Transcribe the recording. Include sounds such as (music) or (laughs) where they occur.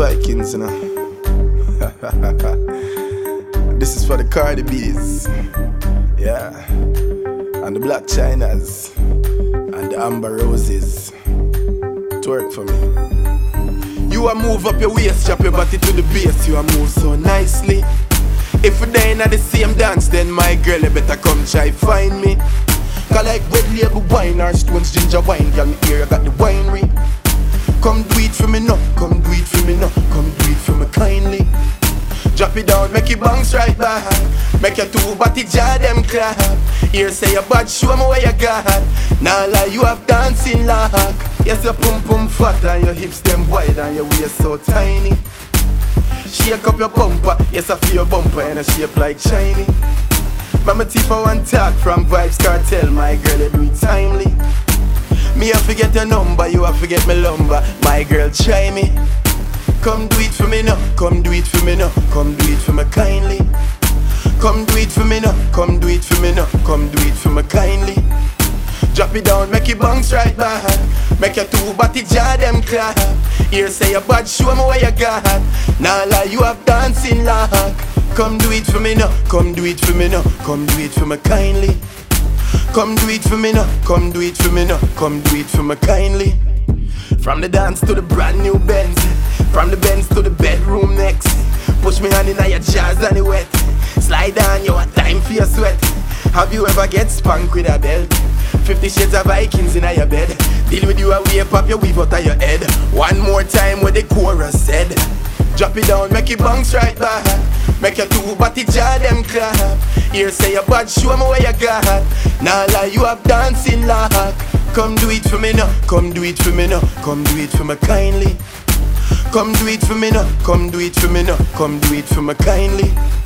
Vykingz, you know. (laughs) this is for the Cardi B's. Yeah. And the Blac Chynas, And the Amber Roses. Twerk for me. You a move up your waist, chop your body to the bass. You a move so nicely. If we are at the same dance, then my girl, you better come try find me. Cause like red label wine or stones, ginger wine, girl, me here I got the winery. Come do it for me now, come do it for me Drop it down, make it bounce right back. Make your two body jar them clap. Here say your bad, show me where you got. Now like you have dancing lock. Yes, your pum pum fat and your hips them wide and your waist so tiny. Shake up your bumper, yes I feel your bumper and a shape like shiny. Mama for one talk from Vybz Kartel, my girl you do it timely. Me I forget your number, you I forget my lumber. My girl try me. Come do it for me now, come do it for me now, come do it for me kindly. Come do it for me now, come do it for me now, come do it for me kindly. Drop it down, make it bounce right back. Make your two body jar them clap. Here say your bad, show me where you got. Now lie, you have dancing lock. Come do it for me now, come do it for me now, come do it for me kindly. Come do it for me now, come do it for me now, come do it for me kindly. From the dance to the brand new Benz, from the Benz to the bedroom next. Push me hand in your jazz and it wet. Slide down, you want time for your sweat. Have you ever get spanked with a belt? Fifty shades of Vykingz in your bed. Deal with you a way pop your weave out of your head. One more time what the chorus said. Drop it down, make it bounce right back. Make your two body jar them clap. Here say your bad, show me where you got. Now lie, you have dancing lock. Come do it for me now, come do it for me now, come do it for me kindly. Come do it for me now, come do it for me now, come do it for me kindly.